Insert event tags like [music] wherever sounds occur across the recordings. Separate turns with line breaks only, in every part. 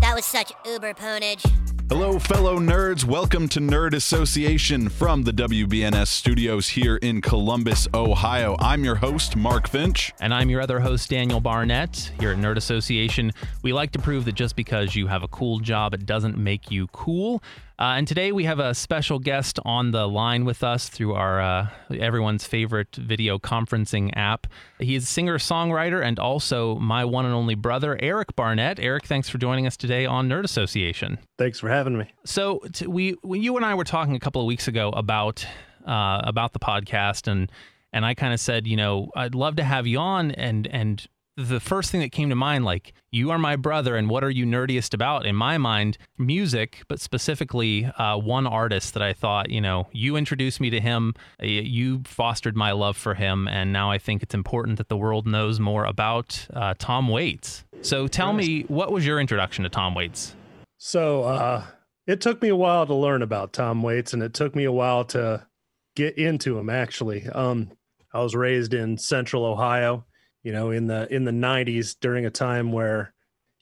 That was such uber ponage.
Hello, fellow nerds. Welcome to Nerd Association from the WBNS studios here in Columbus, Ohio. I'm your host, Marc Finch.
And I'm your other host, Daniel Barnett. Here at Nerd Association, we like to prove that just because you have a cool job, it doesn't make you cool. Uh, and today we have a special guest on the line with us through our uh, everyone's favorite video conferencing app. He is a singer songwriter and also my one and only brother, Eric Barnett. Eric, thanks for joining us today on Nerd Association.
Thanks for having me.
So t- we, when you and I were talking a couple of weeks ago about uh, about the podcast, and and I kind of said, you know, I'd love to have you on, and and the first thing that came to mind, like, you are my brother, and what are you nerdiest about? In my mind, music, but specifically uh, one artist that I thought, you know, you introduced me to him, you fostered my love for him, and now I think it's important that the world knows more about uh, Tom Waits. So tell me, what was your introduction to Tom Waits?
So, uh, it took me a while to learn about Tom Waits, and it took me a while to get into him. Actually, um, I was raised in Central Ohio you know in the in the 90s during a time where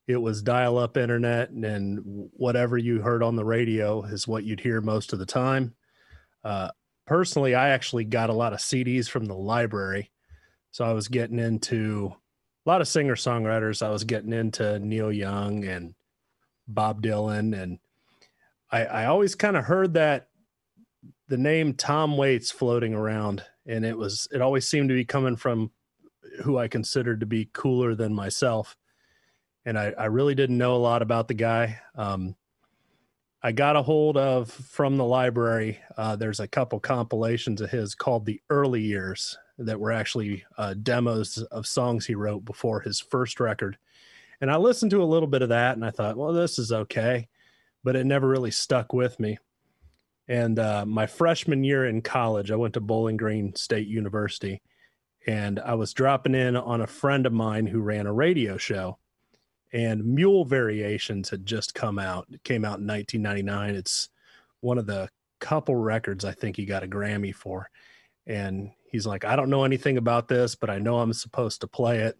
it was dial up internet and whatever you heard on the radio is what you'd hear most of the time. Uh, personally i actually got a lot of cds from the library. So i was getting into a lot of singer songwriters i was getting into neil young and bob dylan. And i, I always kind of heard that the name tom waits floating around. And it was it always seemed to be coming from who I considered to be cooler than myself. And I, I really didn't know a lot about the guy. Um, I got a hold of from the library. Uh, there's a couple compilations of his called the early years that were actually uh, demos of songs he wrote before his first record. And I listened to a little bit of that and I thought, well, this is okay. But it never really stuck with me. And uh, my freshman year in college, I went to Bowling Green State University and I was dropping in on a friend of mine who ran a radio show. And Mule Variations had just come out. It came out in 1999. It's one of the couple records I think he got a Grammy for. And he's like, I don't know anything about this, but I know I'm supposed to play it.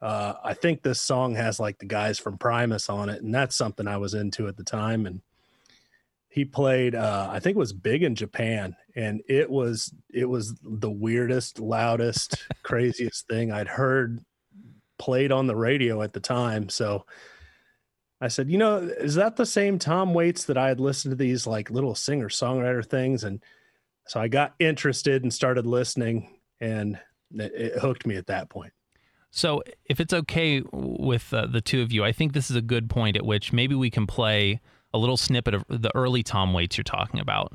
Uh, I think this song has like the guys from Primus on it, and that's something I was into at the time. And he played uh, i think it was big in japan and it was it was the weirdest loudest [laughs] craziest thing i'd heard played on the radio at the time. So i said you know is that the same tom waits that i had listened to these like little singer songwriter things? And so i got interested and started listening and it, it hooked me at that point.
So if it's okay with uh, the two of you i think this is a good point at which maybe we can play a little snippet of the early Tom Waits you're talking about.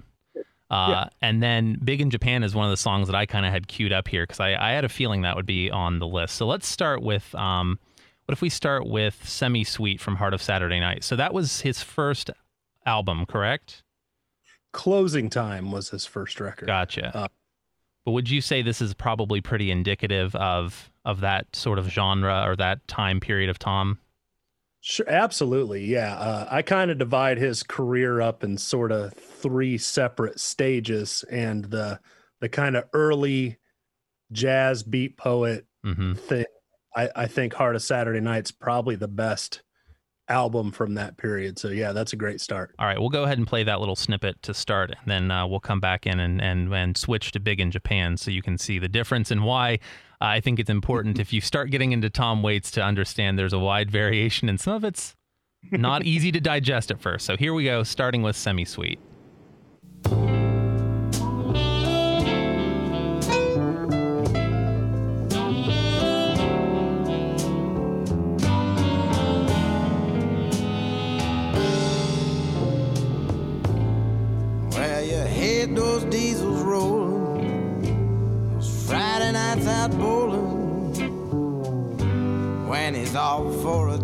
Uh, yeah. And then Big in Japan is one of the songs that I kind of had queued up here because I, I, had a feeling that would be on the list. So let's start with um, what if we start with Semi Suite from Heart of Saturday Night? So that was his first album, correct?
Closing Time was his first record.
Gotcha. Uh, but would you say this is probably pretty indicative of of that sort of genre or that time period of Tom?
Sure, absolutely. Yeah. Uh, I kind of divide his career up in sort of three separate stages and the the kind of early jazz beat poet mm-hmm. thing. I, I think Heart of Saturday Night's probably the best album from that period. So yeah, that's a great start.
All right, we'll go ahead and play that little snippet to start, and then uh, we'll come back in and, and and switch to Big in Japan, so you can see the difference and why I think it's important mm-hmm. if you start getting into Tom Waits to understand there's a wide variation and some of it's not [laughs] easy to digest at first. So here we go, starting with Semi
Suite.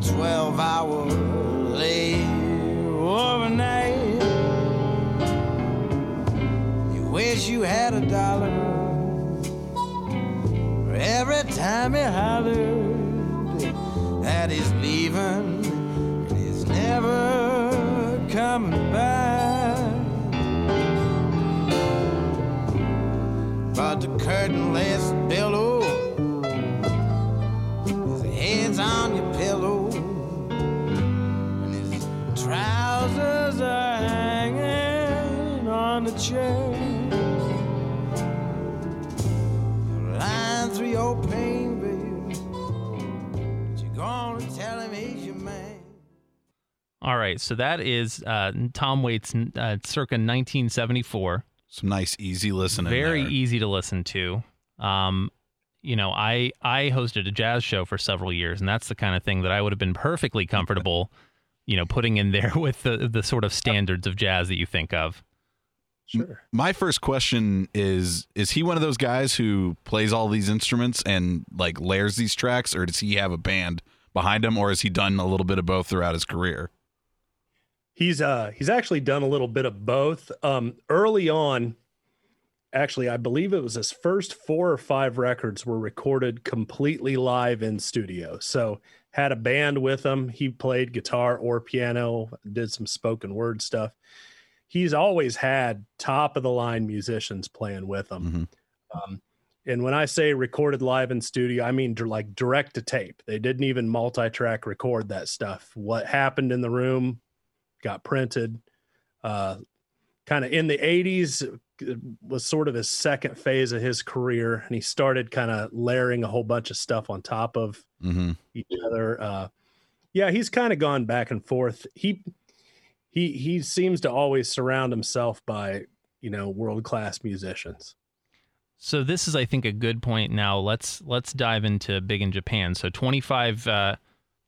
12 hour
All right, so that is uh, Tom Waits, uh, circa 1974.
Some nice, easy listening.
Very
there.
easy to listen to. Um, you know, I I hosted a jazz show for several years, and that's the kind of thing that I would have been perfectly comfortable, [laughs] you know, putting in there [laughs] with the the sort of standards of jazz that you think of.
Sure.
My first question is: Is he one of those guys who plays all these instruments and like layers these tracks, or does he have a band behind him, or has he done a little bit of both throughout his career?
He's uh he's actually done a little bit of both. Um early on, actually, I believe it was his first four or five records were recorded completely live in studio. So had a band with him. He played guitar or piano, did some spoken word stuff. He's always had top of the line musicians playing with him.
Mhm.
Um, and when I say recorded live in studio, I mean like direct to tape. They didn't even multi-track record that stuff. What happened in the room got printed. Uh, kind of in the 80s was sort of his second phase of his career, and he started kind of layering a whole bunch of stuff on top of
Mm-hmm.
each other. Uh, yeah, he's kind of gone back and forth. He he he seems to always surround himself by you know world class musicians.
So this is, I think, a good point. Now let's let's dive into Big in Japan. So 25, uh,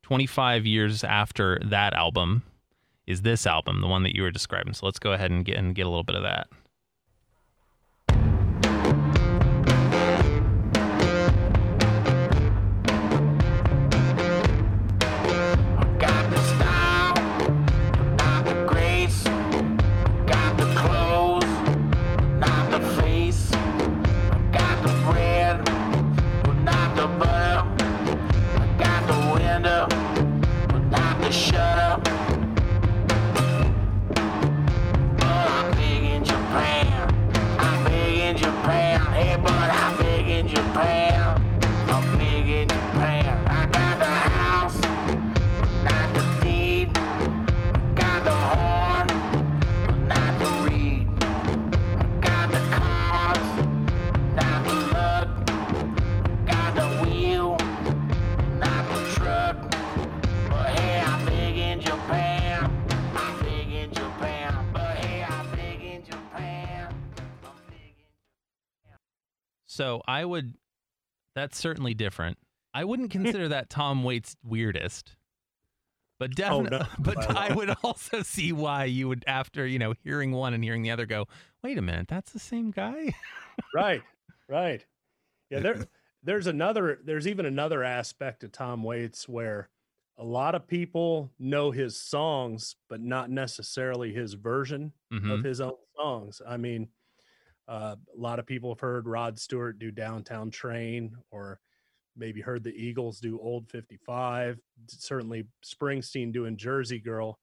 25 years after that album is this album, the one that you were describing. So let's go ahead and get and get a little bit of that. So I would. That's certainly different. I wouldn't consider that Tom Waits' weirdest, but
Oh,
definitely.
no. [laughs]
But I would also [laughs] see why you would, after you know, hearing one and hearing the other, go, "Wait a minute, that's the same guy." [laughs]
right right yeah there there's another there's even another aspect of tom waits where a lot of people know his songs but not necessarily his version of
Mhm.
his own songs i mean uh, a lot of people have heard rod stewart do downtown train or maybe heard the eagles do old 55 certainly springsteen doing jersey girl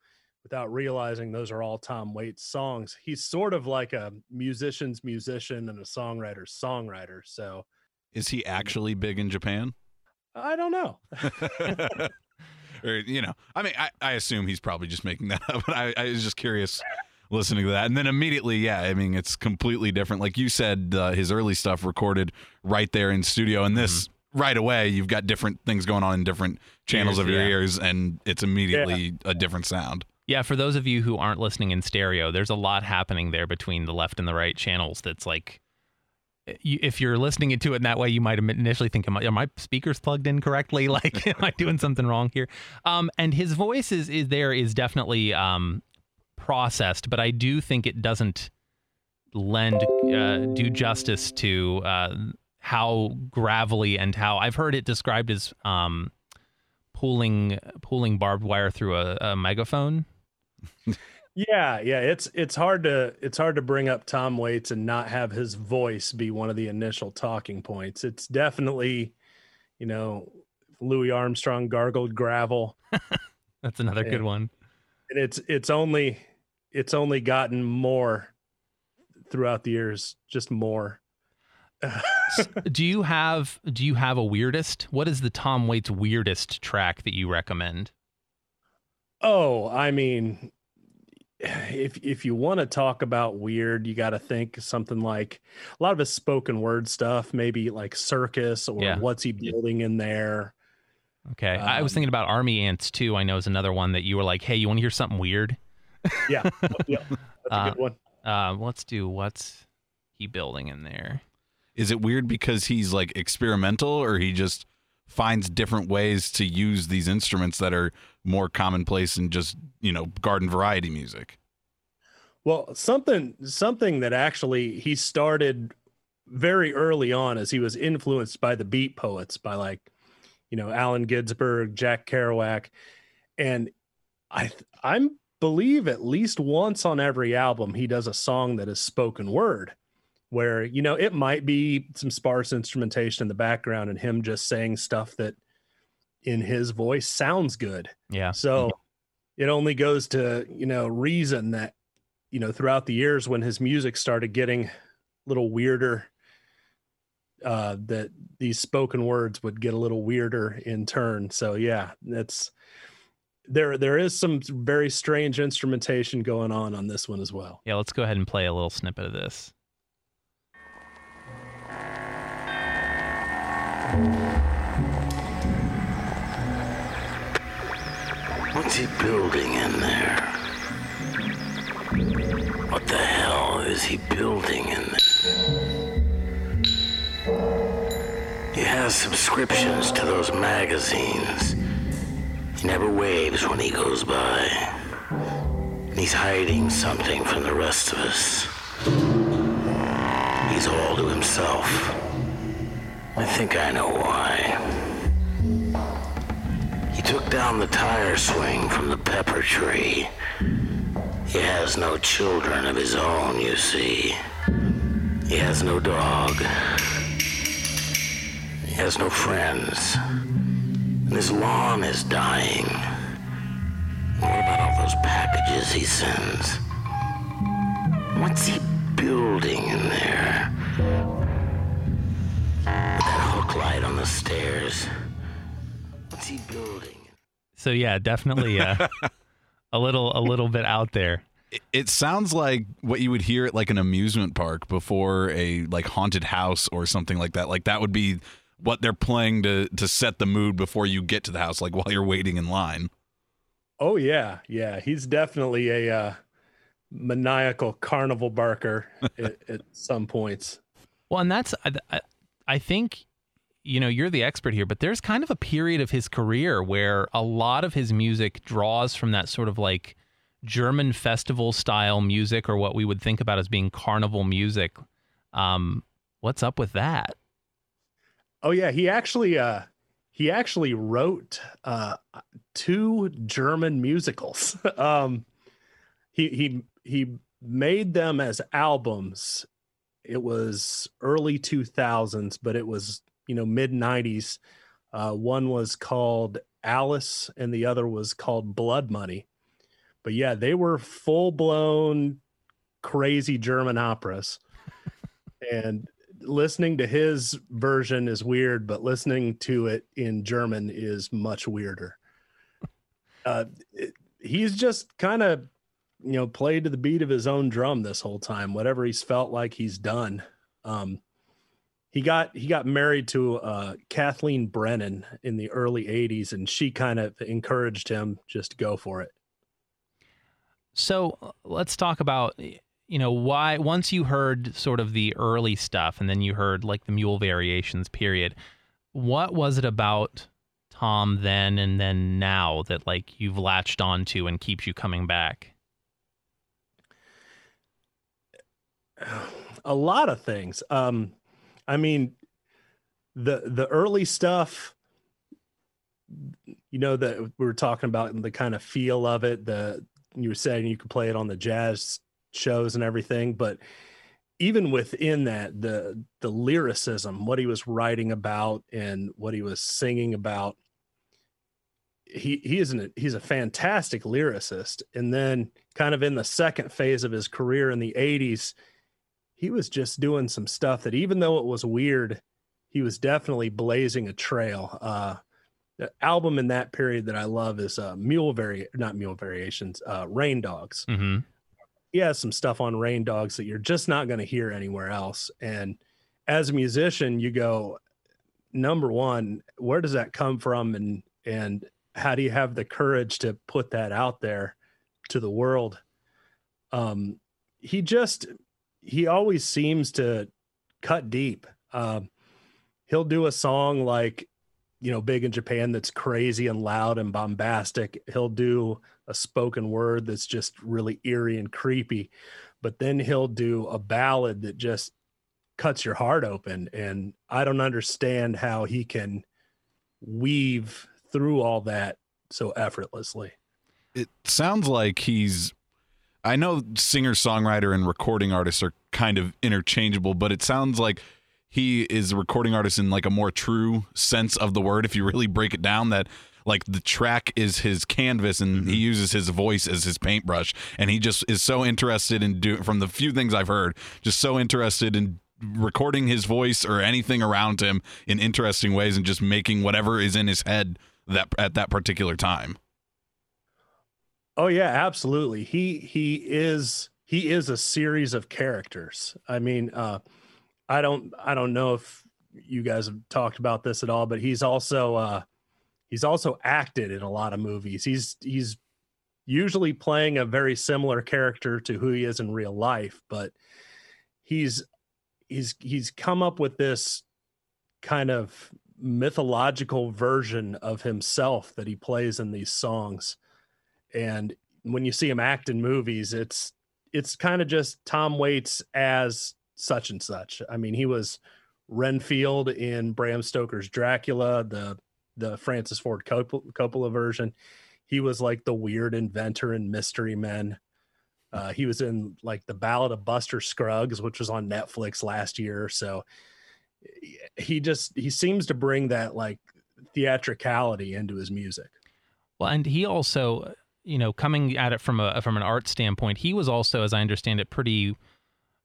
without realizing those are all Tom Waits songs. He's sort of like a musician's musician and a songwriter's songwriter. So
Is he actually big in Japan?
I don't know. [laughs] [laughs]
or you know, I mean, I, I assume he's probably just making that up. But I, I was just curious listening to that, and then immediately, yeah, I mean, it's completely different. Like you said, uh, his early stuff recorded right there in studio, and this right away, you've got different things going on in different channels
Ears,
of your
yeah.
ears, and it's immediately a different sound.
Yeah, for those of you who aren't listening in stereo, there's a lot happening there between the left and the right channels. That's like, if you're listening to it in that way, you might initially think, "Am I, are my speakers plugged in correctly? [laughs] Like, am I doing something wrong here?" Um, and his voice is, is there is definitely um, processed, but I do think it doesn't lend uh, do justice to uh, how gravelly and how I've heard it described as um, pulling pulling barbed wire through a, a megaphone. [laughs]
Yeah, yeah, it's it's hard to it's hard to bring up Tom Waits and not have his voice be one of the initial talking points. It's definitely, you know, Louis Armstrong gargled gravel, [laughs]
That's another good one.
and it's it's only it's only gotten more throughout the years, just more.
do you have do you have a weirdest? What is the Tom Waits weirdest track that you recommend?
Oh, I mean, if if you want to talk about weird, you got to think something like a lot of his spoken word stuff, maybe like circus or
Yeah.
what's he building in there.
Okay, I was
Um,
thinking about Army Ants too. I know is another one that you were like, "Hey, you want to hear something weird?"
Yeah, [laughs] yeah, that's a
Uh,
good one.
Uh, let's do what's he building in there?
Is it weird because he's like experimental or he just finds different ways to use these instruments that are more commonplace in just, you know, garden variety music?
Well, something something that actually he started very early on as he was influenced by the beat poets by like you know Allen Ginsberg, Jack Kerouac, and I I'm believe at least once on every album he does a song that is spoken word where you know it might be some sparse instrumentation in the background and him just saying stuff that in his voice sounds good
Yeah,
so it only goes to, you know, reason that, you know, throughout the years when his music started getting a little weirder, uh, that these spoken words would get a little weirder in turn. So yeah, that's there there is some very strange instrumentation going on on this one as well.
yeah. Let's go ahead and play a little snippet of this.
What's he building in there? What the hell is he building in there? He has subscriptions to those magazines. Never waves when he goes by. He's hiding something from the rest of us. He's all to himself. I think I know why. He took down the tire swing from the pepper tree. He has no children of his own, you see. He has no dog. He has no friends. And his lawn is dying. What about all those packages he sends? What's he building in there? That hook light on the stairs. What's he building?
So yeah, definitely uh, [laughs] a little a little bit out there.
It, it sounds like what you would hear at like an amusement park before a like haunted house or something like that. Like that would be what they're playing to to set the mood before you get to the house, like while you're waiting in line.
Oh yeah, yeah. He's definitely a uh, maniacal carnival barker [laughs] at, at some points.
Well, and that's I, I, I think you know you're the expert here, but there's kind of a period of his career where a lot of his music draws from that sort of like German festival style music, or what we would think about as being carnival music. Um, what's up with that?
Oh yeah, he actually uh he actually wrote uh two German musicals. [laughs] um he he he made them as albums. It was early 2000s, but it was, you know, mid 90s. Uh one was called Alice and the other was called Blood Money. But yeah, they were full-blown crazy German operas. [laughs] and listening to his version is weird, but listening to it in German is much weirder. [laughs] Uh, it- he's just kind of, you know, played to the beat of his own drum this whole time. Whatever he's felt like he's done. Um, he got he got married to uh, Kathleen Brennan in the early '80s, and she kind of encouraged him just to go for it.
So let's talk about you know why once you heard sort of the early stuff and then you heard like the mule variations period what was it about tom then and then now that like you've latched onto and keeps you coming back?
A lot of things. Um i mean the the early stuff you know that we were talking about the kind of feel of it the you were saying you could play it on the jazz shows and everything but even within that the the lyricism what he was writing about and what he was singing about he he is an he's a fantastic lyricist and then kind of in the second phase of his career in the 80s, he was just doing some stuff that even though it was weird, he was definitely blazing a trail. Uh, the album in that period that I love is uh, Mule Vari, not Mule Variations, uh, Rain Dogs.
hmm
He has some stuff on Rain Dogs that you're just not going to hear anywhere else. And as a musician, you go, number one, where does that come from, and and how do you have the courage to put that out there to the world? Um, he just he always seems to cut deep. Um, he'll do a song like you know big in japan that's crazy and loud and bombastic he'll do a spoken word that's just really eerie and creepy but then he'll do a ballad that just cuts your heart open and i don't understand how he can weave through all that so effortlessly.
It sounds like he's I know singer songwriter and recording artists are kind of interchangeable, but it sounds like he is a recording artist in like a more true sense of the word if you really break it down that like the track is his canvas and he uses his voice as his paintbrush and he just is so interested in doing from the few things I've heard just so interested in recording his voice or anything around him in interesting ways and just making whatever is in his head that at that particular time.
Oh yeah, absolutely. He he is he is a series of characters. I mean, uh I don't I don't know if you guys have talked about this at all, but he's also uh he's also acted in a lot of movies. He's he's usually playing a very similar character to who he is in real life, but he's he's he's come up with this kind of mythological version of himself that he plays in these songs and when you see him act in movies it's it's kind of just tom waits as such and such. I mean he was renfield in bram stoker's dracula the the francis ford coppola, coppola version. He was like the weird inventor in mystery men. Uh, he was in like the ballad of buster scruggs which was on netflix last year. So he just he seems to bring that like theatricality into his music.
Well, and he also, you know, coming at it from a from an art standpoint, he was also, as I understand it, pretty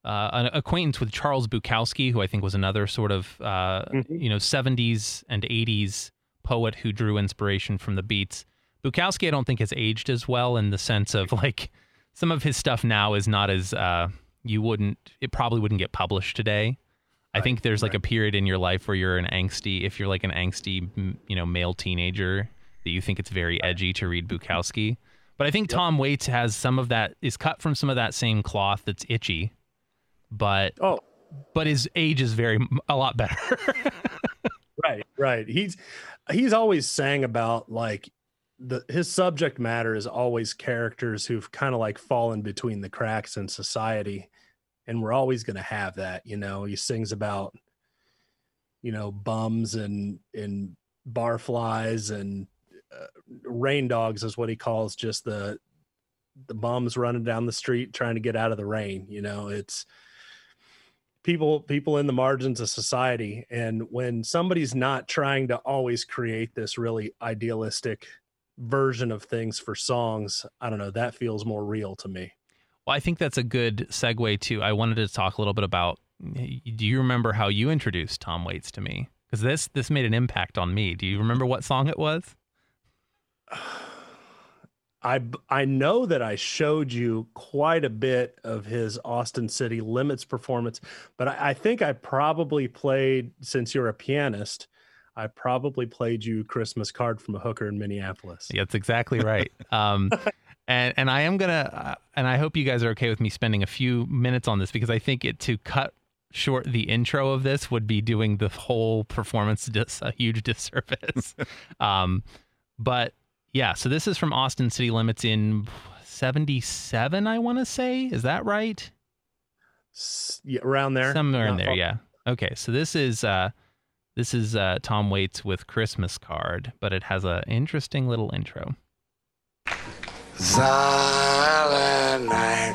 uh, an acquaintance with Charles Bukowski, who I think was another sort of uh,
Mhm.
you know 70s and 80s poet who drew inspiration from the beats. Bukowski, I don't think has aged as well in the sense of like some of his stuff now is not as uh, you wouldn't it probably wouldn't get published today. I think there's like a period in your life where you're an angsty, if you're like an angsty, you know, male teenager, that you think it's very edgy to read Bukowski. But I think Tom Waits has some of that is cut from some of that same cloth that's itchy, but
oh.
but his age is very a lot better. [laughs]
right right. He's he's always saying about like the his subject matter is always characters who've kind of like fallen between the cracks in society and we're always going to have that you know? He sings about you know bums and and barflies and uh, rain dogs is what he calls just the the bums running down the street trying to get out of the rain you know? It's people people in the margins of society and when somebody's not trying to always create this really idealistic version of things for songs i don't know that feels more real to me
Well, I think that's a good segue to. I wanted to talk a little bit about. Do you remember how you introduced Tom Waits to me? Because this this made an impact on me. Do you remember what song it was? [sighs] [laughs]
i i know that i showed you quite a bit of his austin city limits performance but i, I think i probably played since you're a pianist i probably played you christmas card from a hooker in minneapolis
Yeah, that's exactly right. Um, [laughs] and and I am gonna, uh, and I hope you guys are okay with me spending a few minutes on this because I think it to cut short the intro of this would be doing the whole performance dis- a huge [laughs] disservice. [laughs] um, but yeah, so this is from Austin City Limits in '77, I want to say. Is that right?
S- yeah, around there
Somewhere in there,
far-
yeah. Okay, so this is uh, this is uh, Tom Waits with Christmas Card, but it has a interesting little intro.
Silent night,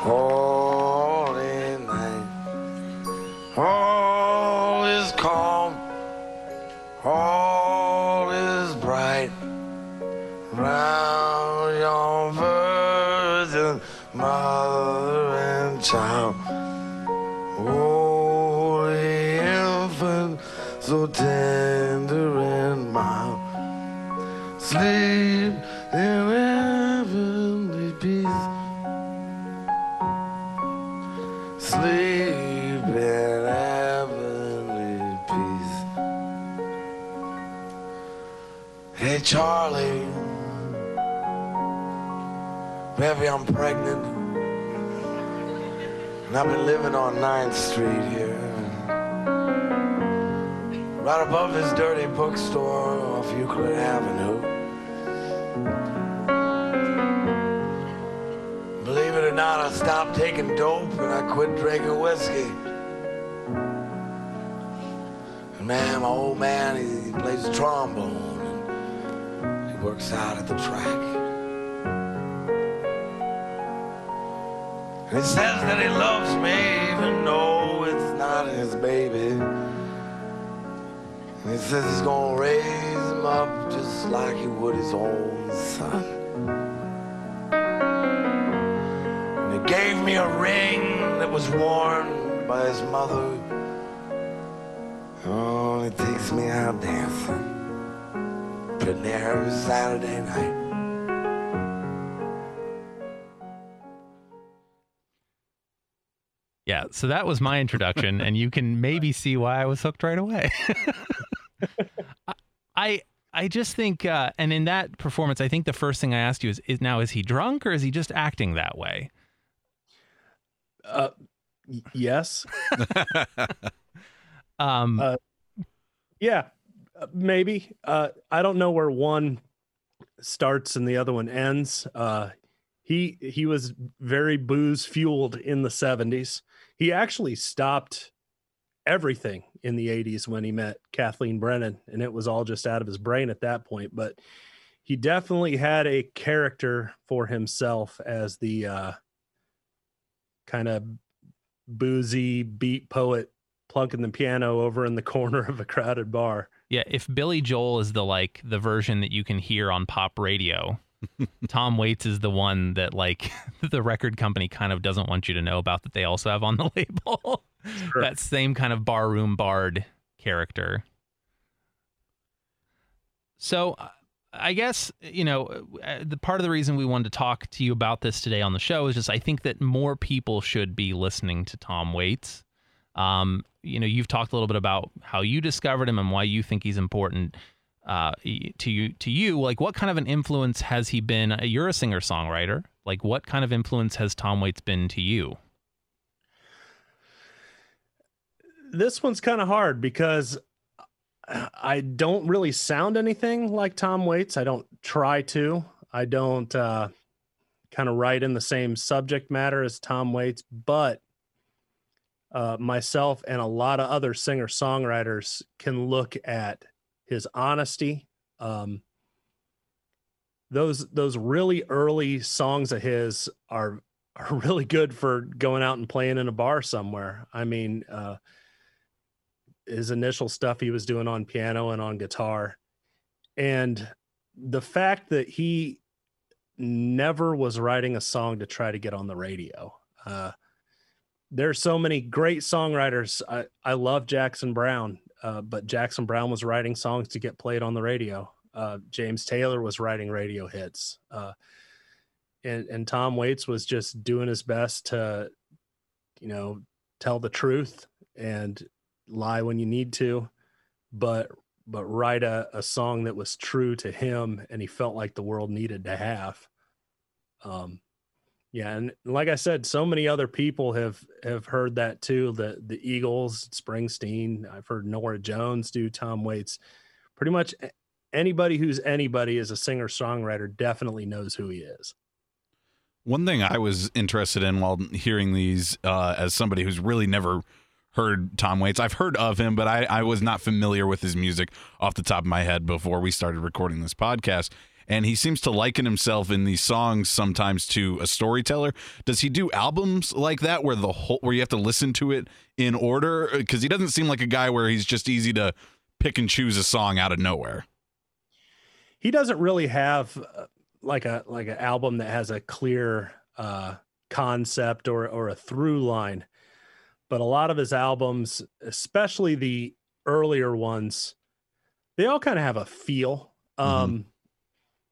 holy night. All is calm, all Sleep in heavenly peace. Sleep in heavenly peace. Hey Charlie, baby, I'm pregnant. And I've been living on 9th Street here. Right above this dirty bookstore off Euclid Avenue. Believe it or not, I stopped taking dope and I quit drinking whiskey. And man, my old man, he, he plays trombone and he works out at the track. And he says that he loves me even though it's not his baby. And he says he's gonna raise him up just like he would his own son. And he gave me a ring that was worn by his mother. Oh, he takes me out dancing. Been there every Saturday night.
Yeah, so that was my introduction, and you can maybe see why I was hooked right away. [laughs] I- I just think, uh, and in that performance, I think the first thing I asked you is, is now is he drunk or is he just acting that way?
Uh, y- yes. [laughs]
Um,
Uh, Yeah, uh, maybe. Uh, I don't know where one starts and the other one ends. Uh, he he was very booze fueled in the seventies. He actually stopped everything in the eighties when he met Kathleen Brennan, and it was all just out of his brain at that point. But he definitely had a character for himself as the uh, kind of boozy beat poet plunking the piano over in the [laughs] corner of a crowded bar.
yeah, if Billy Joel is the like the version that you can hear on pop radio, Tom Waits is the one that like [laughs] the record company kind of doesn't want you to know about that they also have on the [laughs] label. that same kind of barroom bard character. So uh, I guess, you know, uh, the part of the reason we wanted to talk to you about this today on the show is just I think that more people should be listening to Tom Waits. Um, you know, you've talked a little bit about how you discovered him and why you think he's important uh, to you. To you, like, what kind of an influence has he been? Uh, You're a singer songwriter. Like, what kind of influence has Tom Waits been to you?
this one's kind of hard because I don't really sound anything like Tom Waits. I don't try to. I don't uh, kind of write in the same subject matter as Tom Waits, but uh, myself and a lot of other singer songwriters can look at his honesty. Um, those those really early songs of his are are really good for going out and playing in a bar somewhere. I mean, uh, his initial stuff he was doing on piano and on guitar and the fact that he never was writing a song to try to get on the radio uh there's so many great songwriters i i love jackson browne uh but jackson browne was writing songs to get played on the radio uh james taylor was writing radio hits uh and and tom waits was just doing his best to you know tell the truth and lie when you need to, but but write a, a song that was true to him and he felt like the world needed to have. Um yeah, and like I said, so many other people have have heard that too. The the Eagles, Springsteen, I've heard Norah Jones do Tom Waits. Pretty much anybody who's anybody is a singer songwriter definitely knows who he is.
One thing I was interested in while hearing these, uh, as somebody who's really never heard Tom Waits, I've heard of him, but I, I was not familiar with his music off the top of my head before we started recording this podcast. And he seems to liken himself in these songs sometimes to a storyteller. Does he do albums like that where the whole where you have to listen to it in order? Because he doesn't seem like a guy where he's just easy to pick and choose a song out of nowhere.
he doesn't really have uh, like a like an album that has a clear uh, concept or or a through line. But a lot of his albums, especially the earlier ones, they all kind of have a feel. Um,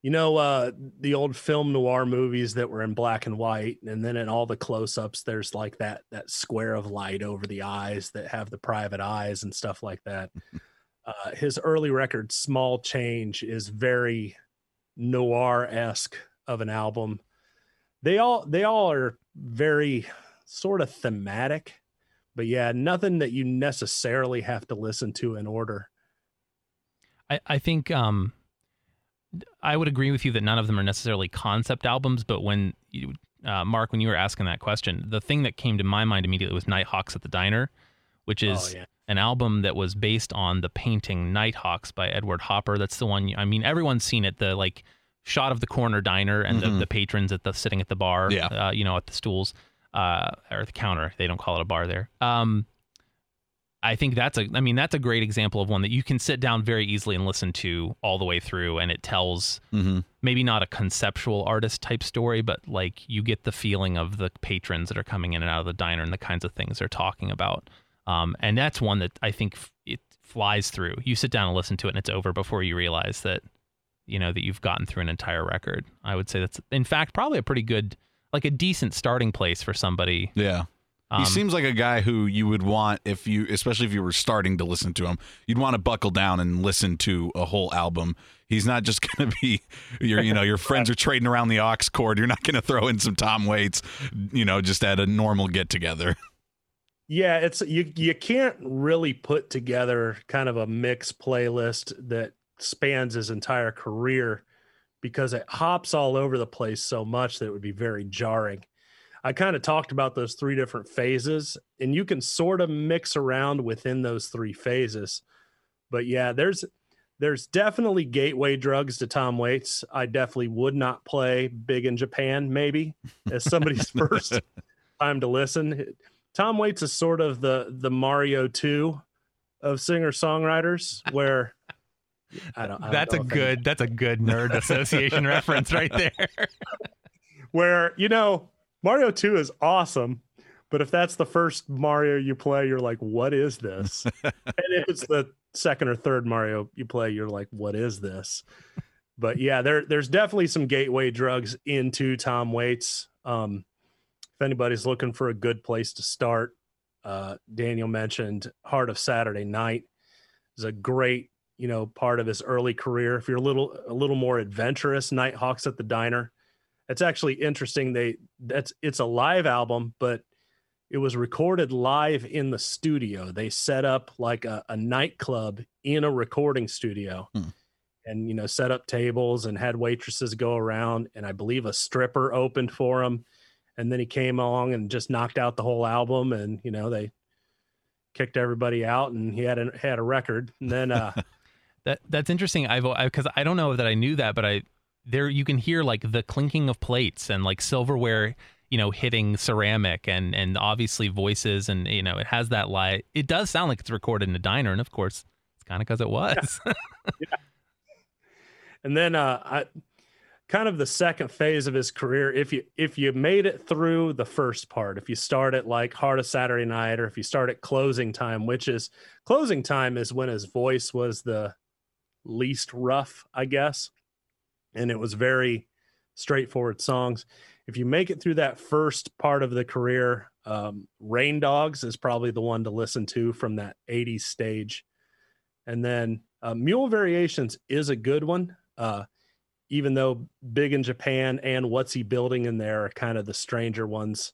you know, uh, the old film noir movies that were in black and white, and then in all the close-ups, there's like that that square of light over the eyes that have the private eyes and stuff like that. [laughs] Uh, his early record, Small Change, is very noir-esque of an album. They all they all are very sort of thematic, but yeah, nothing that you necessarily have to listen to in order.
I, I think um, I would agree with you that none of them are necessarily concept albums, but when you, uh, Marc, when you were asking that question, the thing that came to my mind immediately was Nighthawks at the Diner, which is
oh yeah.
an album that was based on the painting Nighthawks by Edward Hopper. That's the one. I mean, everyone's seen it. The like shot of the corner diner and the, the patrons at the sitting at the bar.
Yeah.
Uh, you know, at the stools uh, or the counter. They don't call it a bar there. Um, I think that's a. I mean, that's a great example of one that you can sit down very easily and listen to all the way through, and it tells
Mm-hmm.
maybe not a conceptual artist type story, but like you get the feeling of the patrons that are coming in and out of the diner and the kinds of things they're talking about. Um, and that's one that I think it flies through. You sit down and listen to it, and it's over before you realize that you know that you've gotten through an entire record. I would say that's in fact probably a pretty good, like a decent starting place for somebody.
Yeah.
Um,
he seems like a guy who you would want if you, especially if you were starting to listen to him, you'd want to buckle down and listen to a whole album. He's not just [laughs] going to be your, you know, your friends are trading around the aux cord. You're not going to throw in some Tom Waits, you know, just at a normal get together.
Yeah, it's you you can't really put together kind of a mix playlist that spans his entire career because it hops all over the place so much that it would be very jarring. I kind of talked about those three different phases and you can sort of mix around within those three phases. But yeah, there's there's definitely gateway drugs to Tom Waits. I definitely would not play Big in Japan maybe as somebody's [laughs] first time to listen. Tom Waits is sort of the the Mario 2 of singer songwriters where I don't, I don't
that's a good. That's a good nerd association reference right there. [laughs]
where you know Mario 2 is awesome, but if that's the first Mario you play, you're like, what is this? [laughs] and if it's the second or third Mario you play, you're like, what is this? But yeah, there there's definitely some gateway drugs into Tom Waits. Um, if anybody's looking for a good place to start, uh, Daniel mentioned Heart of Saturday Night is a great, you know, part of his early career. If you're a little a little more adventurous, Nighthawks at the Diner. It's actually interesting. They that's it's a live album, but it was recorded live in the studio. They set up like a, a nightclub in a recording studio.
Hmm.
And you know, set up tables and had waitresses go around, and I believe a stripper opened for him and then he came along and just knocked out the whole album and you know they kicked everybody out and he had a had a record and then uh [laughs]
That that's interesting. I've because I don't know that I knew that, but I there you can hear like the clinking of plates and like silverware, you know, hitting ceramic and and obviously voices and you know it has that light. It does sound like it's recorded in a diner, and of course it's kind of because it was. [laughs] Yeah.
and then uh I kind of the second phase of his career if you if you made it through the first part if you start at like heart of saturday night or if you start at closing time which is closing time is when his voice was the least rough i guess and it was very straightforward songs if you make it through that first part of the career um, rain dogs is probably the one to listen to from that 80s stage and then uh, mule variations is a good one uh, even though big in Japan and what's he building in there are kind of the stranger ones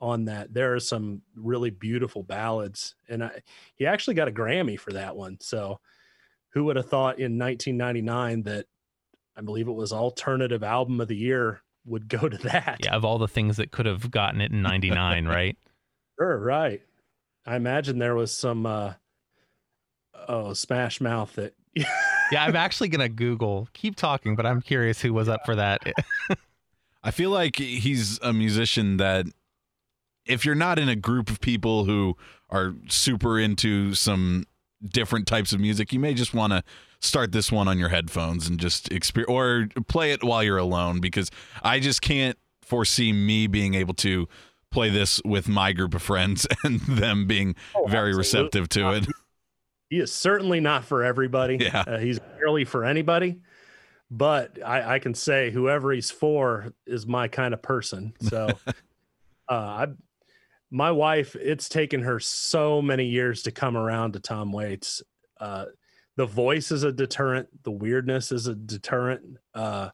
on that. There are some really beautiful ballads, and I, he actually got a Grammy for that one. So, who would have thought in 1999 that I believe it was alternative album of the year would go to that?
yeah, of all the things that could have gotten it in '99, [laughs] right?
sure, right. I imagine there was some uh, oh Smash Mouth that. [laughs]
Yeah, I'm actually gonna Google. Keep talking, but I'm curious who was up for that. [laughs]
I feel like he's a musician that if you're not in a group of people who are super into some different types of music, you may just want to start this one on your headphones and just experience or play it while you're alone because I just can't foresee me being able to play this with my group of friends [laughs] and them being
Oh,
very
absolutely.
receptive to it. [laughs]
He is certainly not for everybody.
Yeah.
Uh, he's barely for anybody. But I, I can say whoever he's for is my kind of person. So, [laughs] uh, I, my wife, it's taken her so many years to come around to Tom Waits. Uh, the voice is a deterrent. The weirdness is a deterrent. Uh,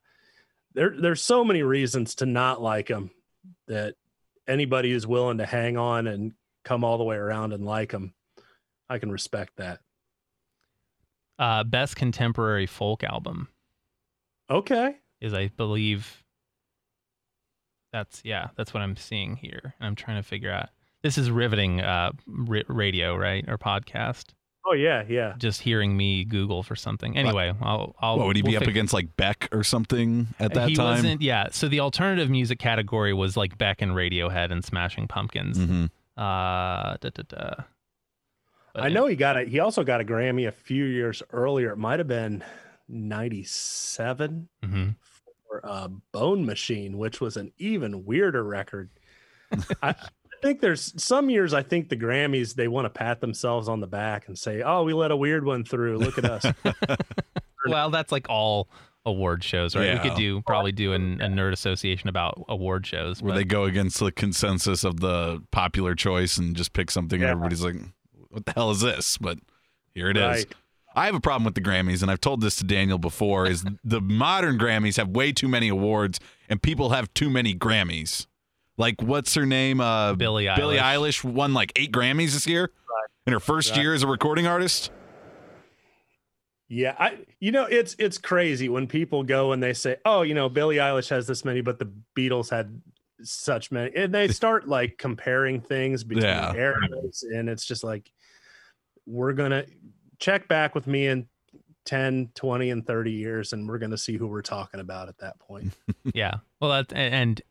there, there's so many reasons to not like him that anybody is willing to hang on and come all the way around and like him. I can respect that.
Uh, best contemporary folk album
Okay.
is, I believe, that's yeah, that's what I'm seeing here. And I'm trying to figure out. This is riveting uh, radio, right, or podcast.
Oh yeah, yeah.
Just hearing me Google for something. Anyway, I'll. I'll
What would he be
we'll
up
fig-
against like Beck or something at that
he
time?
wasn't. Yeah. So the alternative music category was like Beck and Radiohead and Smashing Pumpkins.
hmm
Uh, da, da, da. But
I know he got it. He also got a Grammy a few years earlier. It might have been '97
Mhm.
for uh, Bone Machine, which was an even weirder record. [laughs] I, I think there's some years. I think the Grammys they want to pat themselves on the back and say, "Oh, we let a weird one through. Look at us." [laughs]
Well, that's like all award shows, right? We could do probably do an, a nerd association about award shows.
Where
but-
they go against the consensus of the popular choice and just pick something
Yeah.
and everybody's like, what the hell is this? But here it is.
Right.
I have a problem with the Grammys, and I've told this to Daniel before, is [laughs] the modern Grammys have way too many awards and people have too many Grammys. Like what's her name? Uh
Billie
Billie
Eilish.
Eilish won like eight Grammys this year in her first
Right.
year as a recording artist.
Yeah, I you know it's it's crazy when people go and they say, "Oh, you know, Billie Eilish has this many, but the Beatles had such many," and they start like comparing things between
Yeah.
eras, and it's just like we're gonna check back with me in 10, 20, and 30 years, and we're gonna see who we're talking about at that point. [laughs]
Yeah. Well, that and, and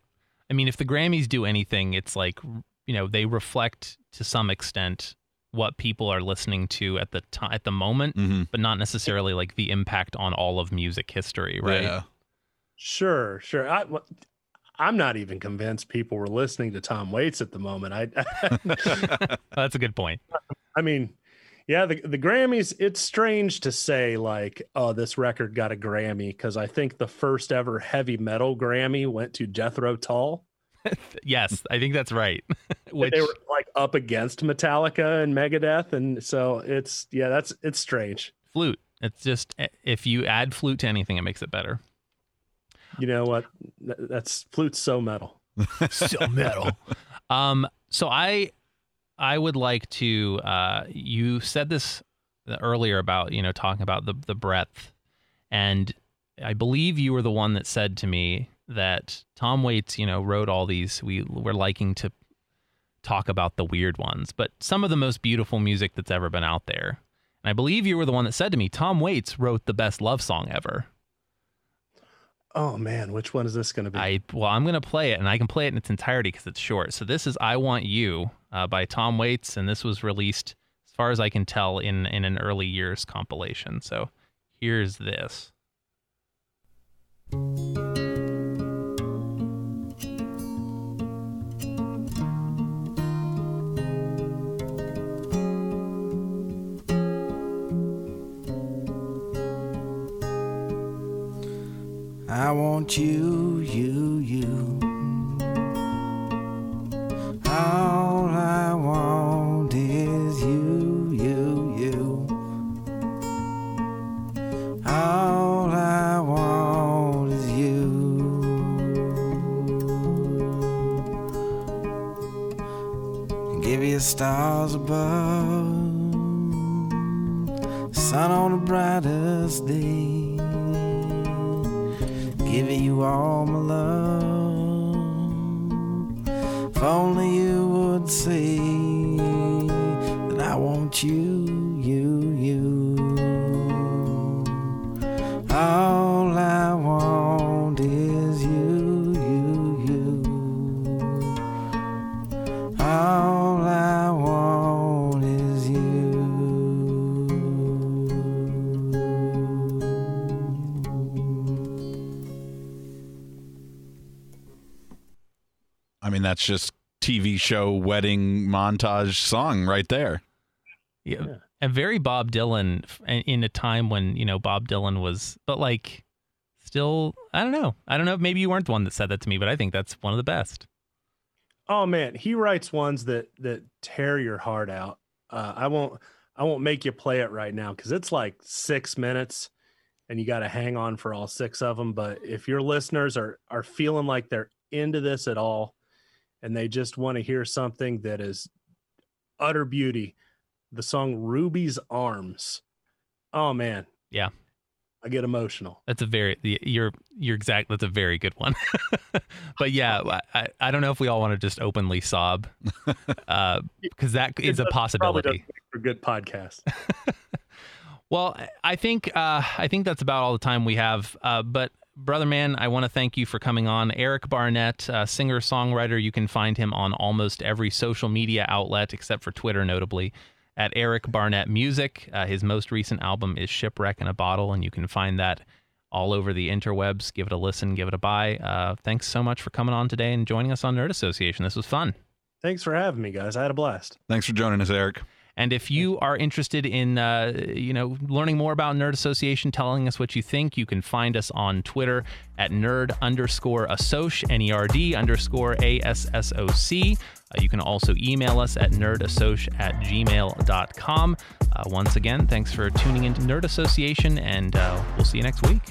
I mean, if the Grammys do anything, it's like you know they reflect to some extent what people are listening to at the time at the moment,
Mm-hmm.
but not necessarily like the impact on all of music history, right?
Yeah.
Sure, sure. I, I'm not even convinced people were listening to Tom Waits at the moment. I [laughs]
That's a good point.
I mean, yeah, the the Grammys. It's strange to say like, oh, this record got a Grammy because I think the first ever heavy metal Grammy went to Jethro Tull. [laughs]
Yes, I think that's right. [laughs] Which
they were like up against Metallica and Megadeth, and so it's yeah, that's it's strange.
flute. It's just eh, if you add flute to anything, it makes it better.
You know what? That's flute's so metal. [laughs]
so metal. Um, so I, I would like to. Uh, you said this earlier about you know talking about the the breadth, and I believe you were the one that said to me that Tom Waits, you know, wrote all these. We were liking to talk about the weird ones, but some of the most beautiful music that's ever been out there. And I believe you were the one that said to me, Tom Waits wrote the best love song ever.
Oh man, which one is this going to be?
I well, I'm gonna play it, and I can play it in its entirety because it's short. So this is "I Want You" uh, by Tom Waits, and this was released, as far as I can tell, in in an early years compilation. So here's this.
I want you, you, you. Stars above, sun on the brightest day. Giving you all my love. If only you would say that I want you,
that's just TV show wedding montage song right there.
Yeah.
Yeah.
And very Bob Dylan in- in a time when, you know, Bob Dylan was, but like, still, I don't know. I don't know. Maybe you weren't the one that said that to me, but I think that's one of the best.
Oh man, he writes ones that that tear your heart out. Uh, I won't I won't make you play it right now because it's like six minutes, and you got to hang on for all six of them. But if your listeners are are feeling like they're into this at all, and they just want to hear something that is utter beauty, the song "Ruby's Arms." Oh man,
Yeah.
I get emotional.
That's a very, you're, you're exact. That's a very good one. [laughs] but yeah, I- I, I don't know if we all want to just openly sob, [laughs] uh, because that
It
is a
does- probably
possibility.
for a good podcast. [laughs]
Well, I think uh, I think that's about all the time we have. Uh, but brother man, I want to thank you for coming on. Eric Barnett, uh, singer songwriter. You can find him on almost every social media outlet except for Twitter, notably at Eric Barnett Music. Uh, his most recent album is Shipwreck in a Bottle, and you can find that all over the interwebs. Give it a listen, give it a buy. Uh, thanks so much for coming on today and joining us on Nerd Association. This was fun.
Thanks for having me, guys. I had a blast.
Thanks for joining us, Eric.
And if you are interested in, uh, you know, learning more about Nerd Association, telling us what you think, you can find us on Twitter at nerd underscore assoc, N-E-R-D underscore A-S-S-O-C. Uh, you can also email us at nerdassoc at gmail.com. Uh, once again, thanks for tuning into Nerd Association, and uh, we'll see you next week.